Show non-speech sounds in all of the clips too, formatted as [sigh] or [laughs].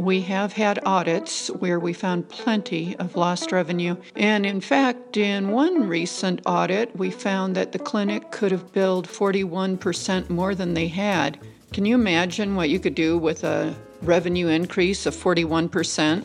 we have had audits where we found plenty of lost revenue. And in fact, in one recent audit, we found that the clinic could have billed 41% more than they had. Can you imagine what you could do with a revenue increase of 41%?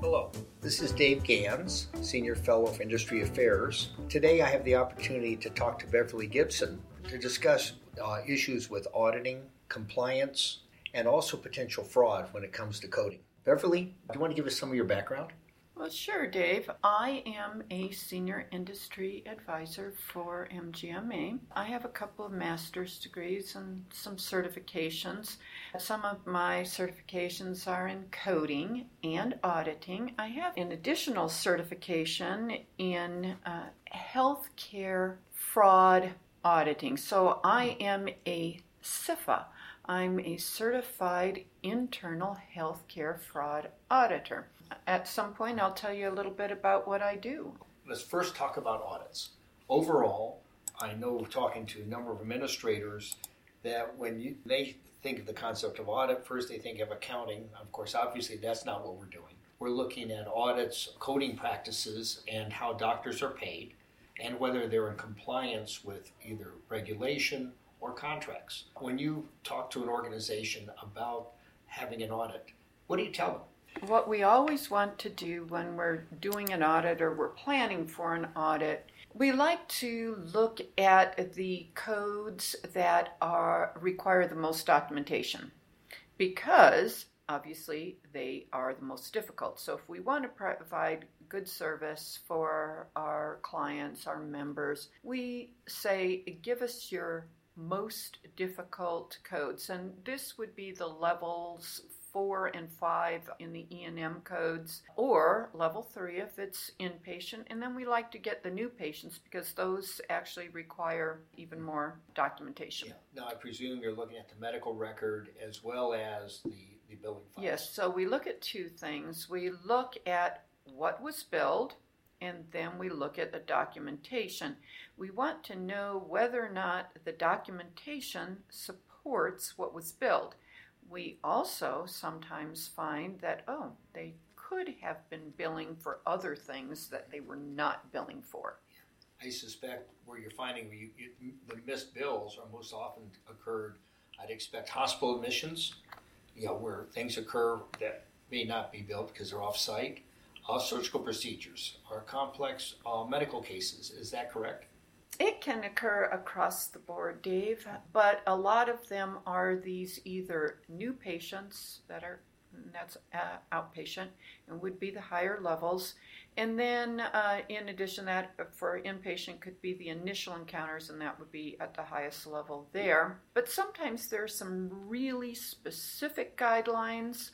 Hello, this is Dave Gans, Senior Fellow of Industry Affairs. Today I have the opportunity to talk to Beverly Gibson to discuss uh, issues with auditing, compliance, and also potential fraud when it comes to coding. Beverly, do you want to give us some of your background? Well, sure, Dave. I am a senior industry advisor for MGMA. I have a couple of master's degrees and some certifications. Some of my certifications are in coding and auditing. I have an additional certification in uh, healthcare fraud auditing. So I am a CIFA. I'm a certified internal healthcare fraud auditor. At some point, I'll tell you a little bit about what I do. Let's first talk about audits. Overall, I know talking to a number of administrators that when you, they think of the concept of audit, first they think of accounting. Of course, obviously, that's not what we're doing. We're looking at audits, coding practices, and how doctors are paid and whether they're in compliance with either regulation or contracts. When you talk to an organization about having an audit, what do you tell them? What we always want to do when we're doing an audit or we're planning for an audit, we like to look at the codes that are require the most documentation because obviously they are the most difficult. So if we want to provide good service for our clients, our members, we say, give us your most difficult codes. And this would be the levels four and five in the E&M codes, or level three if it's inpatient. And then we like to get the new patients because those actually require even more documentation. Yeah. Now, I presume you're looking at the medical record as well as the, the billing files. Yes, so we look at two things. We look at what was billed, and then we look at the documentation. We want to know whether or not the documentation supports what was billed. We also sometimes find that, oh, they could have been billing for other things that they were not billing for. I suspect where you're finding you, you, the missed bills are most often occurred. I'd expect hospital admissions, you know, where things occur that may not be billed because they're off site uh, surgical procedures or complex uh, medical cases. Is that correct? It can occur across the board, Dave, but a lot of them are these either new patients that are that's uh, outpatient and would be the higher levels. And then, uh, in addition, that for inpatient could be the initial encounters, and that would be at the highest level there. But sometimes there are some really specific guidelines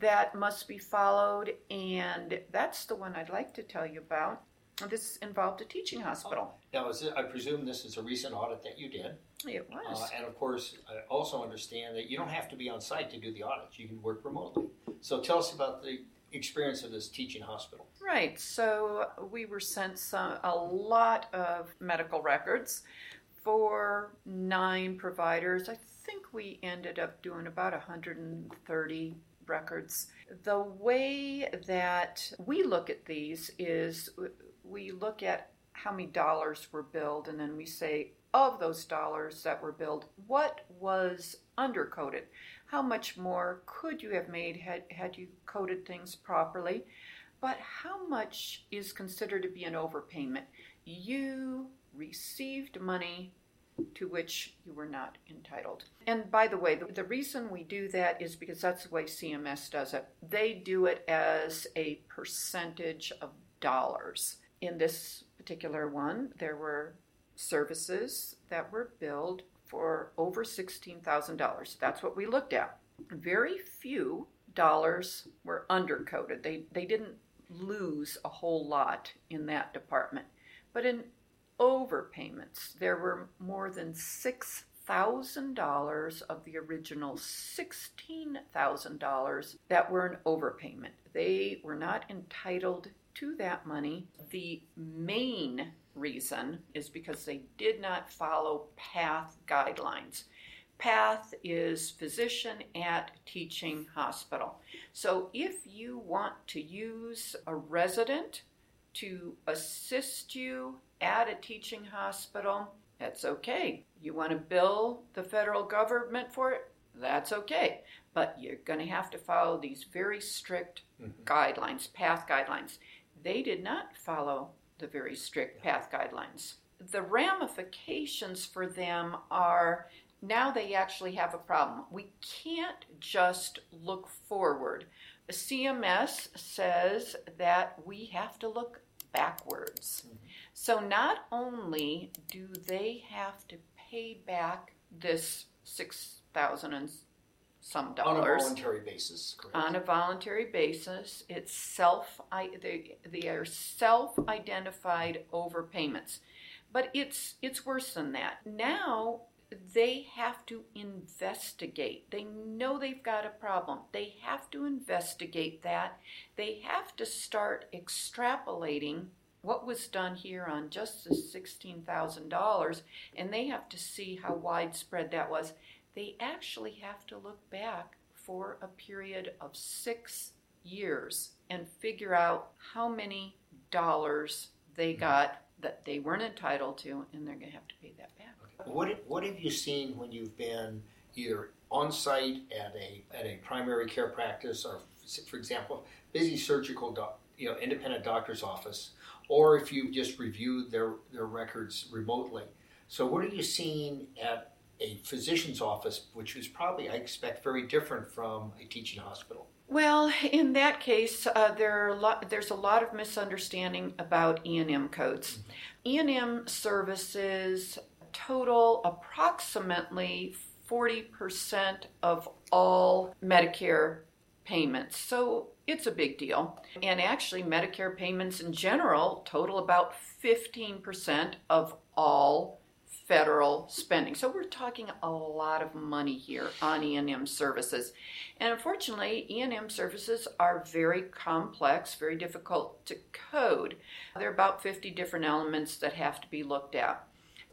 that must be followed, and that's the one I'd like to tell you about. This involved a teaching hospital. Now, it, I presume this is a recent audit that you did. It was. Uh, and of course, I also understand that you don't have to be on site to do the audits, you can work remotely. So tell us about the experience of this teaching hospital. Right. So we were sent some, a lot of medical records for nine providers. I think we ended up doing about 130 records. The way that we look at these is we look at how many dollars were billed, and then we say, of those dollars that were billed, what was undercoded? How much more could you have made had, had you coded things properly? But how much is considered to be an overpayment? You received money to which you were not entitled. And by the way, the, the, reason we do that is because that's the way CMS does it. They do it as a percentage of dollars. In this particular one, there were services that were billed for over $16,000. That's what we looked at. Very few dollars were undercoded. They, they didn't lose a whole lot in that department. But in overpayments. There were more than $6,000 of the original $16,000 that were an overpayment. They were not entitled to that money. The main reason is because they did not follow PATH guidelines. path is physician at teaching hospital. So if you want to use a resident to assist you at a teaching hospital, that's okay. You want to bill the federal government for it? That's okay. But you're going to have to follow these very strict mm-hmm. guidelines, path guidelines. They did not follow the very strict path guidelines. The ramifications for them are now they actually have a problem. We can't just look forward. CMS says that we have to look backwards. Mm-hmm. So not only do they have to pay back this six thousand and some dollars on a voluntary basis. Correct. On a voluntary basis, it's self. They, they are self-identified overpayments, but it's it's worse than that. Now they have to investigate. They know they've got a problem. They have to investigate that. They have to start extrapolating what was done here on just the $16,000 and they have to see how widespread that was. They actually have to look back for a period of six years and figure out how many dollars they got that they weren't entitled to and they're going to have to pay that back. What what have you seen when you've been either on site at a at a primary care practice, or for example, busy surgical doc, you know independent doctor's office, or if you've just reviewed their their records remotely? So what are you seeing at a physician's office, which is probably I expect very different from a teaching hospital? Well, in that case, uh, there a lot, there's a lot of misunderstanding about E&M codes. Mm-hmm. E&M services total approximately 40% of all Medicare payments. So it's a big deal. And actually, Medicare payments in general total about 15% of all federal spending. So we're talking a lot of money here on E&M services. And unfortunately, E&M services are very complex, very difficult to code. There are about 50 different elements that have to be looked at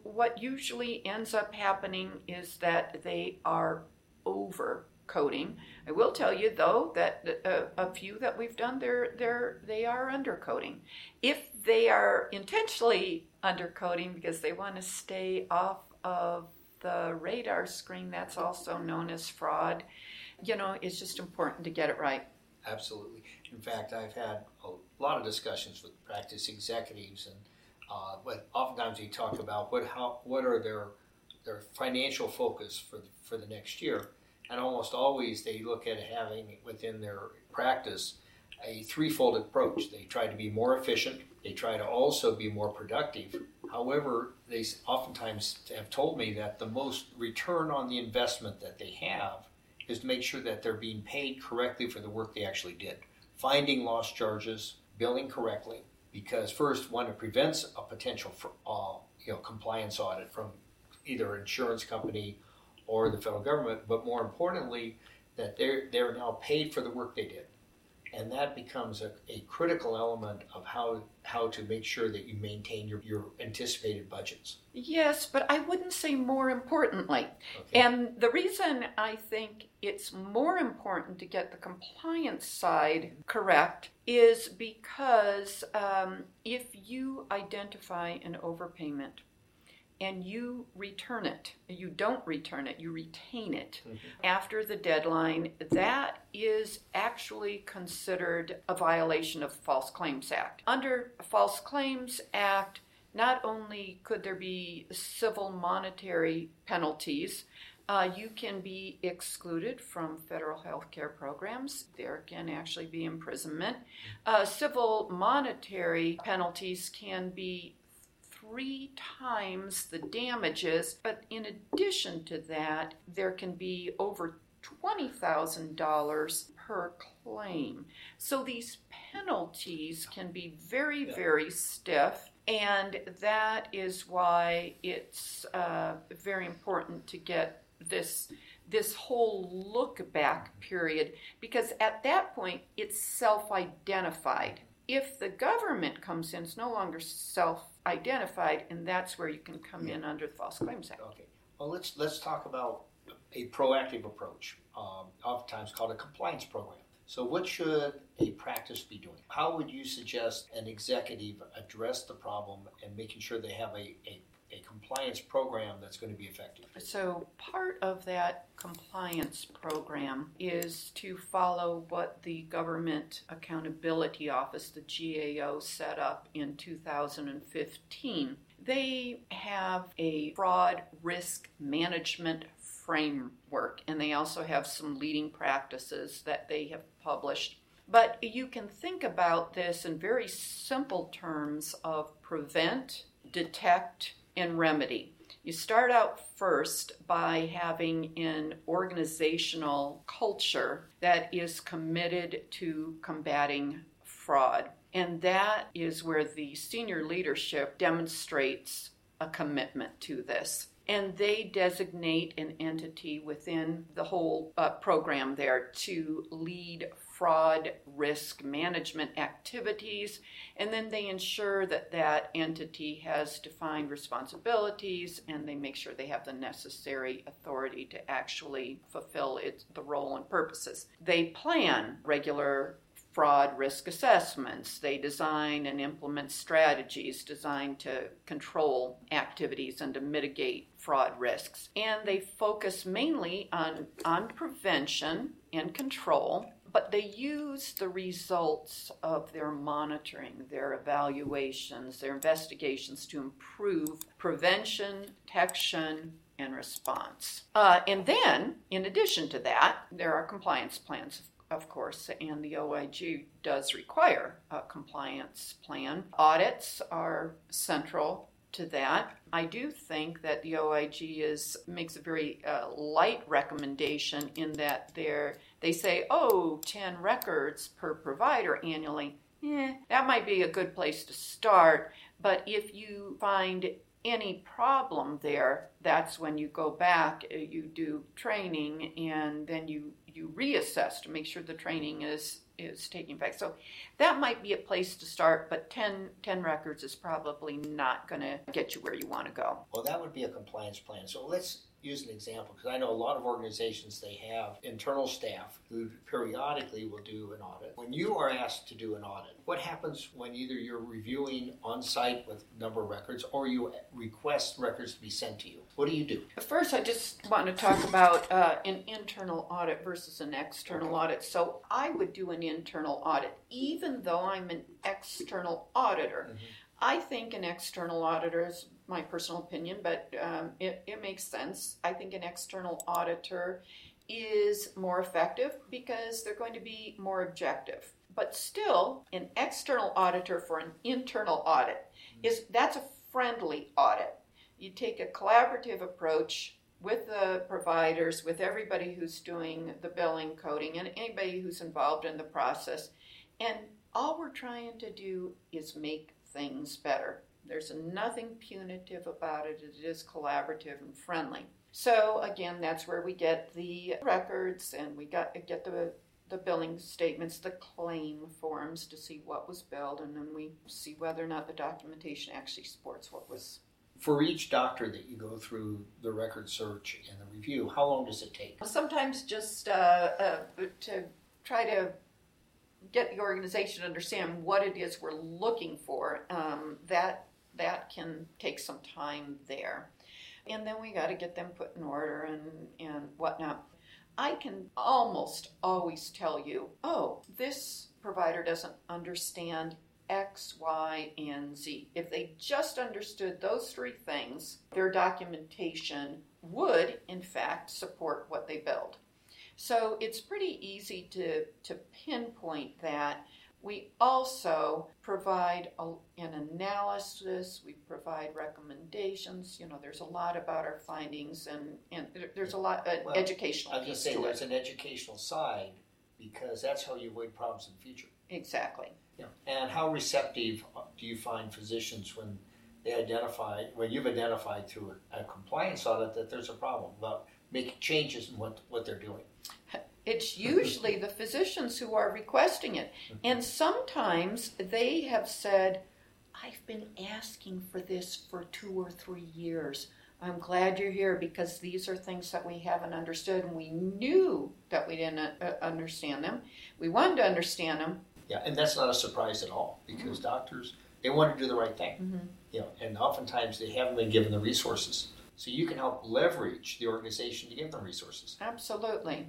what usually ends up happening is that they are over coding. I will tell you though that a, a, few that we've done they're they're they are undercoding. If they are intentionally undercoding because they want to stay off of the radar screen, that's also known as fraud. You know, it's just important to get it right. Absolutely. In fact, I've had a lot of discussions with practice executives and uh, but oftentimes they talk about what how what are their their financial focus for the, for the next year, and almost always they look at having within their practice a threefold approach. They try to be more efficient. They try to also be more productive. However, they oftentimes have told me that the most return on the investment that they have is to make sure that they're being paid correctly for the work they actually did. Finding lost charges, billing correctly, because first, one, it prevents a potential for, uh, you know compliance audit from either insurance company or the federal government, but more importantly, that they're they're now paid for the work they did, and that becomes a, a critical element of how how to make sure that you maintain your, your anticipated budgets. Yes, but I wouldn't say more importantly. Okay. And the reason I think it's more important to get the compliance side correct is because um, if you identify an overpayment and you return it, you don't return it, you retain it mm-hmm. after the deadline, that is actually considered a violation of the False Claims Act. Under False Claims Act, not only could there be civil monetary penalties, uh, you can be excluded from federal health care programs. There can actually be imprisonment. Uh, civil monetary penalties can be three times the damages, but in addition to that, there can be over $20,000 per claim. So these penalties can be very, very stiff. And that is why it's uh, very important to get this this whole look back period because at that point it's self-identified if the government comes in it's no longer self-identified and that's where you can come in under the false claims act okay well let's let's talk about a proactive approach, um, oftentimes called a compliance program. So, what should a practice be doing? How would you suggest an executive address the problem and making sure they have a, a compliance program that's going to be effective? So, part of that compliance program is to follow what the Government Accountability Office, the GAO, set up in 2015. They have a fraud risk management framework, and they also have some leading practices that they have published. But you can think about this in very simple terms of prevent, detect, and remedy. You start out first by having an organizational culture that is committed to combating fraud. And that is where the senior leadership demonstrates a commitment to this and they designate an entity within the whole uh, program there to lead fraud risk management activities and then they ensure that that entity has defined responsibilities and they make sure they have the necessary authority to actually fulfill its the role and purposes they plan regular fraud risk assessments. They design and implement strategies designed to control activities and to mitigate fraud risks. And they focus mainly on, on prevention and control, but they use the results of their monitoring, their evaluations, their investigations to improve prevention, detection, and response. Uh, and then, in addition to that, there are compliance plans, of course, and the OIG does require a compliance plan. Audits are central to that. I do think that the OIG is makes a very uh, light recommendation in that they they say, oh, 10 records per provider annually. Eh, that might be a good place to start, but if you find any problem there, that's when you go back, uh, you do training, and then you you reassess to make sure the training is is taking effect. So that might be a place to start, but 10, 10 records is probably not going to get you where you want to go. Well, that would be a compliance plan. So let's use an example because I know a lot of organizations they have internal staff who periodically will do an audit. When you are asked to do an audit, what happens when either you're reviewing on site with number of records or you request records to be sent to you? What do you do? First, I just want to talk about uh, an internal audit versus an external okay. audit. So I would do an internal audit, even though I'm an external auditor. Mm-hmm. I think an external auditor is my personal opinion, but um, it, it makes sense. I think an external auditor is more effective because they're going to be more objective. But still, an external auditor for an internal audit is that's a friendly audit. You take a collaborative approach with the providers, with everybody who's doing the billing coding, and anybody who's involved in the process. And all we're trying to do is make things better. There's nothing punitive about it, it is collaborative and friendly. So, again, that's where we get the records and we got get the the billing statements, the claim forms to see what was billed, and then we see whether or not the documentation actually supports what was. For each doctor that you go through the record search and the review, how long does it take? Sometimes just uh, uh, to try to get the organization to understand what it is we're looking for, um, that that can take some time there. And then we got to get them put in order and, and whatnot. I can almost always tell you, oh, this provider doesn't understand X, Y, and Z. If they just understood those three things, their documentation would, in fact, support what they billed. So it's pretty easy to, to pinpoint that. We also provide a, an analysis, we provide recommendations. You know, there's a lot about our findings, and, and there's a lot well, educational. I was going to say there's it. an educational side because that's how you avoid problems in the future. Exactly. Yeah. And how receptive do you find physicians when they identify, when you've identified through a, a compliance audit that there's a problem about making changes in what, what they're doing? It's usually the physicians who are requesting it. And sometimes they have said, I've been asking for this for two or three years. I'm glad you're here because these are things that we haven't understood and we knew that we didn't uh, understand them. We wanted to understand them. Yeah, and that's not a surprise at all because mm-hmm. doctors they want to do the right thing. Mm-hmm. You know, and oftentimes they haven't been given the resources. So you can help leverage the organization to give them resources. Absolutely.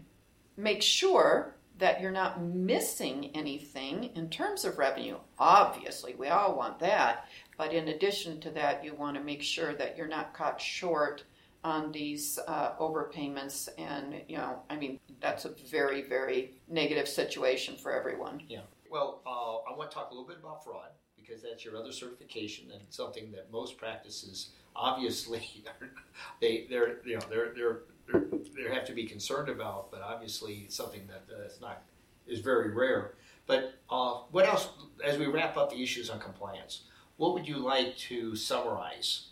Make sure that you're not missing anything in terms of revenue. Obviously, we all want that. But in addition to that, you want to make sure that you're not caught short on these uh, overpayments. And, you know, I mean, that's a very, very negative situation for everyone. Yeah. Well, uh, I want to talk a little bit about fraud because that's your other certification and something that most practices obviously [laughs] they they're you know they're they're, they're have to be concerned about, but obviously something that is not is very rare. But uh, what else? As we wrap up the issues on compliance, what would you like to summarize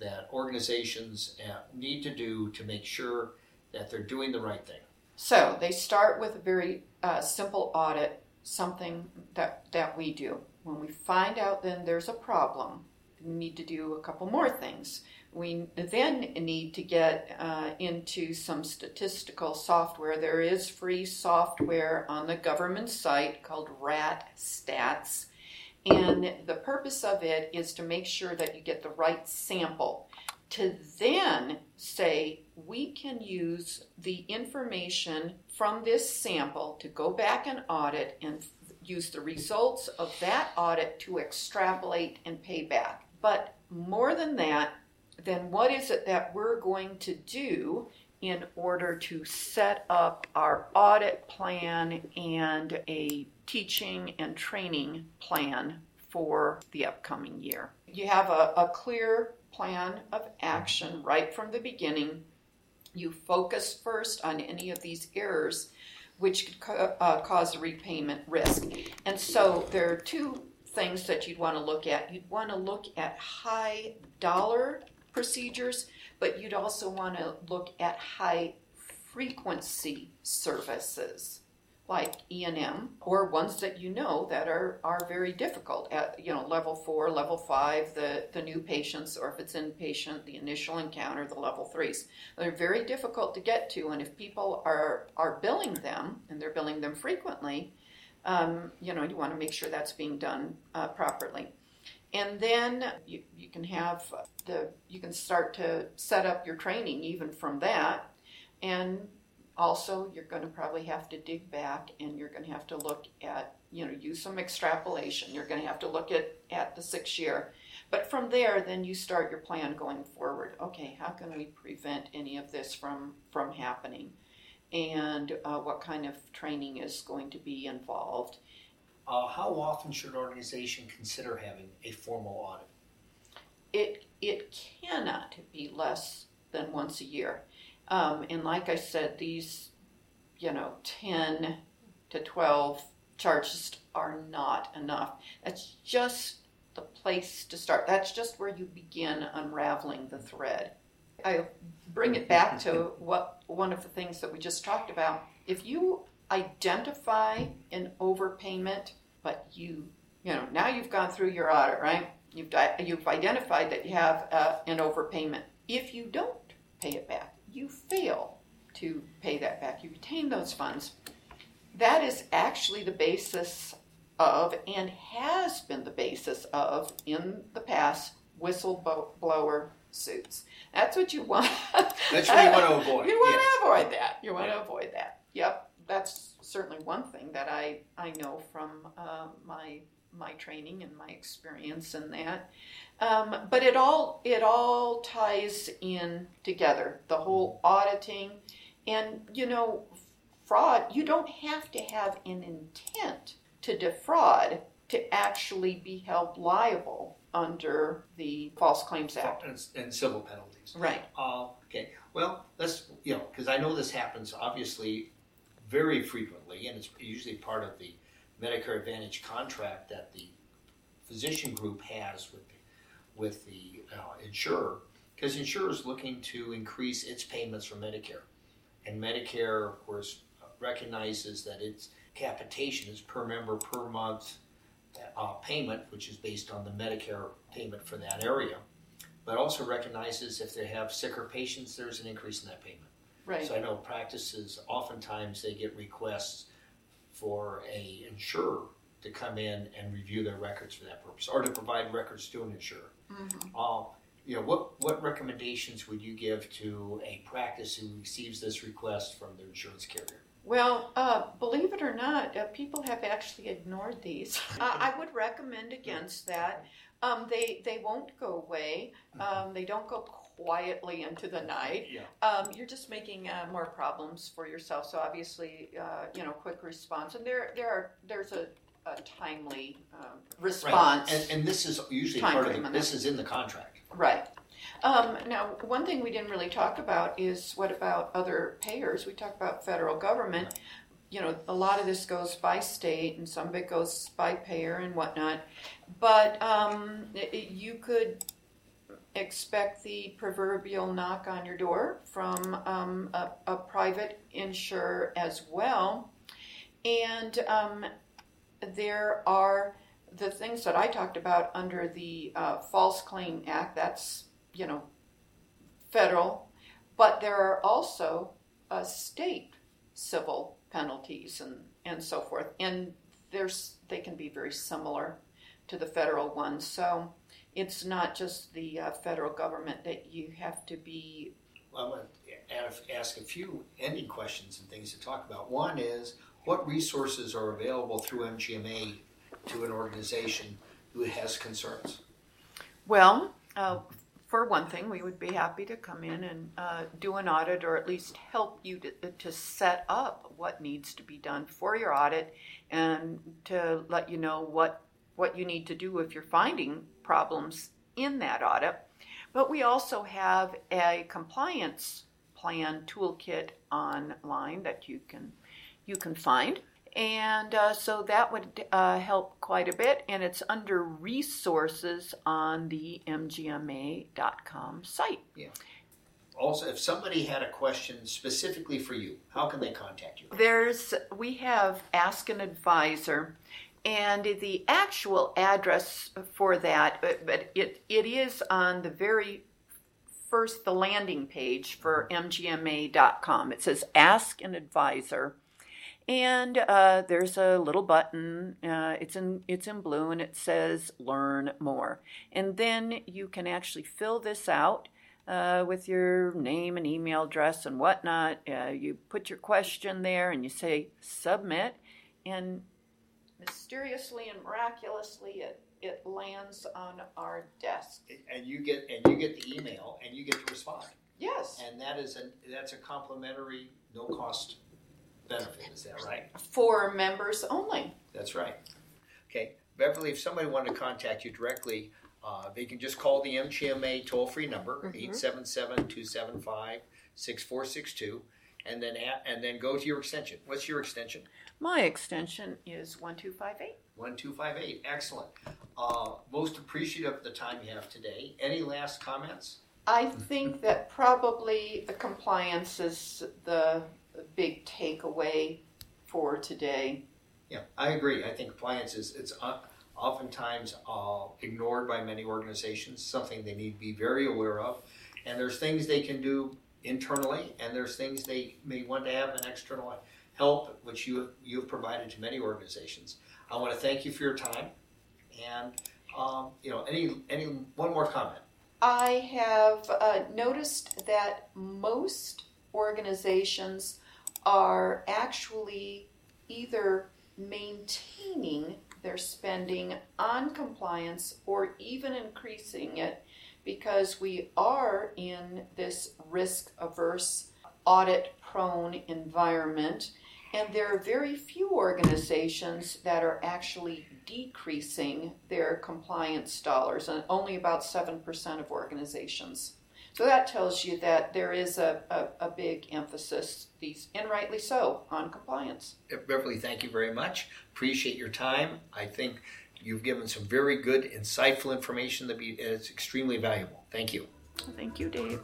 that organizations uh, need to do to make sure that they're doing the right thing? So they start with a very uh, simple audit, something that that we do. When we find out then there's a problem, need to do a couple more things. We then need to get uh, into some statistical software. There is free software on the government site called RAT Stats. And the purpose of it is to make sure that you get the right sample. To then say, we can use the information from this sample to go back and audit and use the results of that audit to extrapolate and pay back. But more than that, then what is it that we're going to do in order to set up our audit plan and a teaching and training plan for the upcoming year? You have a, a clear plan of action right from the beginning. You focus first on any of these errors which could uh, cause a repayment risk. And so there are two things that you'd want to look at. You'd want to look at high dollar procedures, but you'd also want to look at high frequency services like E&M or ones that you know that are, are very difficult at you know level 4 level 5 the, the new patients or if it's inpatient the initial encounter the level 3s they're very difficult to get to and if people are are billing them and they're billing them frequently um, you know you want to make sure that's being done uh, properly. And then you, you can have the you can start to set up your training even from that. And also you're going to probably have to dig back and you're going to have to look at you know use some extrapolation. You're going to have to look at at the six year. But from there then you start your plan going forward. Okay how can we prevent any of this from from happening and uh, what kind of training is going to be involved uh, how often should an organization consider having a formal audit it it cannot be less than once a year um, and like I said, these, you know, 10 to 12 charges are not enough. That's just the place to start. That's just where you begin unraveling the thread. I bring it back to what one of the things that we just talked about. If you identify an overpayment, but you, you know, now you've gone through your audit, right? You've, you've identified that you have uh, an overpayment. If you don't pay it back, you fail to pay that back, you retain those funds. That is actually the basis of and has been the basis of in the past whistleblower suits. That's what you want. That's what you want to [laughs] avoid. You want yes. to avoid that. You want yeah. to avoid that. Yep, that's certainly one thing that I I know from uh, my my training and my experience in that. Um, but it all it all ties in together. The whole auditing, and you know, fraud. You don't have to have an intent to defraud to actually be held liable under the False Claims Act and, and civil penalties. Right. Uh, okay. Well, let's you know because I know this happens obviously very frequently, and it's usually part of the Medicare Advantage contract that the physician group has with the, with the uh, insurer, because insurer is looking to increase its payments from Medicare, and Medicare, of course, recognizes that its capitation is per member per month uh, payment, which is based on the Medicare payment for that area. but also recognizes if they have sicker patients, there's an increase in that payment. Right. So I know practices, oftentimes they get requests for a insurer to come in and review their records for that purpose, or to provide records to an insurer. Mm-hmm. Um, you know, what, what recommendations would you give to a practice who receives this request from their insurance carrier? Well, uh, believe it or not, uh, people have actually ignored these. [laughs] I I would recommend against that. Um, they they won't go away. Um, they don't go quietly into the night. Yeah. Um, you're just making uh, more problems for yourself. So obviously, uh, you know, quick response, and there there are there's a, a timely um, response. Right. And, and this is usually Time part of the, this is in the contract. Right. Um, now, one thing we didn't really talk about is what about other payers? We talked about federal government. You know, a lot of this goes by state, and some of it goes by payer and whatnot. But um, you could expect the proverbial knock on your door from um, a, a private insurer as well. And um, there are the things that I talked about under the uh, False Claim Act, that's, you know, federal, but there are also uh, state civil penalties and, and so forth. And there's, they can be very similar to the federal ones. So it's not just the uh, federal government that you have to be. I want to ask a few ending questions and things to talk about. One is what resources are available through MGMA to an organization who has concerns? Well, uh, for one thing, we would be happy to come in and uh, do an audit or at least help you to, to set up what needs to be done for your audit and to let you know what, what you need to do if you're finding problems in that audit. But we also have a compliance plan toolkit online that you can you can find. And uh, so that would uh, help quite a bit. And it's under resources on the mgma.com site. Yeah. Also, if somebody had a question specifically for you, how can they contact you? There's we have Ask an Advisor, and the actual address for that, but, but it, it is on the very first the landing page for mgma.com. It says Ask an Advisor. And uh, there's a little button. Uh, it's in it's in blue, and it says "Learn More." And then you can actually fill this out uh, with your name and email address and whatnot. Uh, you put your question there, and you say "Submit," and mysteriously and miraculously, it it lands on our desk. And you get and you get the email and you get to respond. Yes, And that is a that's a complimentary, no cost benefit. Is that right? for members only. That's right. Okay, Beverly, if somebody wanted to contact you directly, uh, they can just call the MGMA toll free number, Mhm. 877 275 6462, and then and then go to your extension. What's your extension? My extension is one two five eight. 1258. Excellent. Uh, most appreciative of the time you have today. Any last comments? I think that probably the compliance is the big takeaway for today. Yeah, I agree. I think compliance is it's oftentimes uh, ignored by many organizations. Something they need to be very aware of. And there's things they can do internally, and there's things they may want to have an external help, which you you have provided to many organizations. I want to thank you for your time, and um, you know any any one more comment. I have uh, noticed that most organizations are actually either maintaining their spending on compliance or even increasing it because we are in this risk averse, audit prone environment. And there are very few organizations that are actually decreasing their compliance dollars, and only about 7% of organizations. So that tells you that there is a, a, a big emphasis, these, and rightly so, on compliance. Beverly, thank you very much. Appreciate your time. I think you've given some very good, insightful information that be, is extremely valuable. Thank you. Thank you, Dave.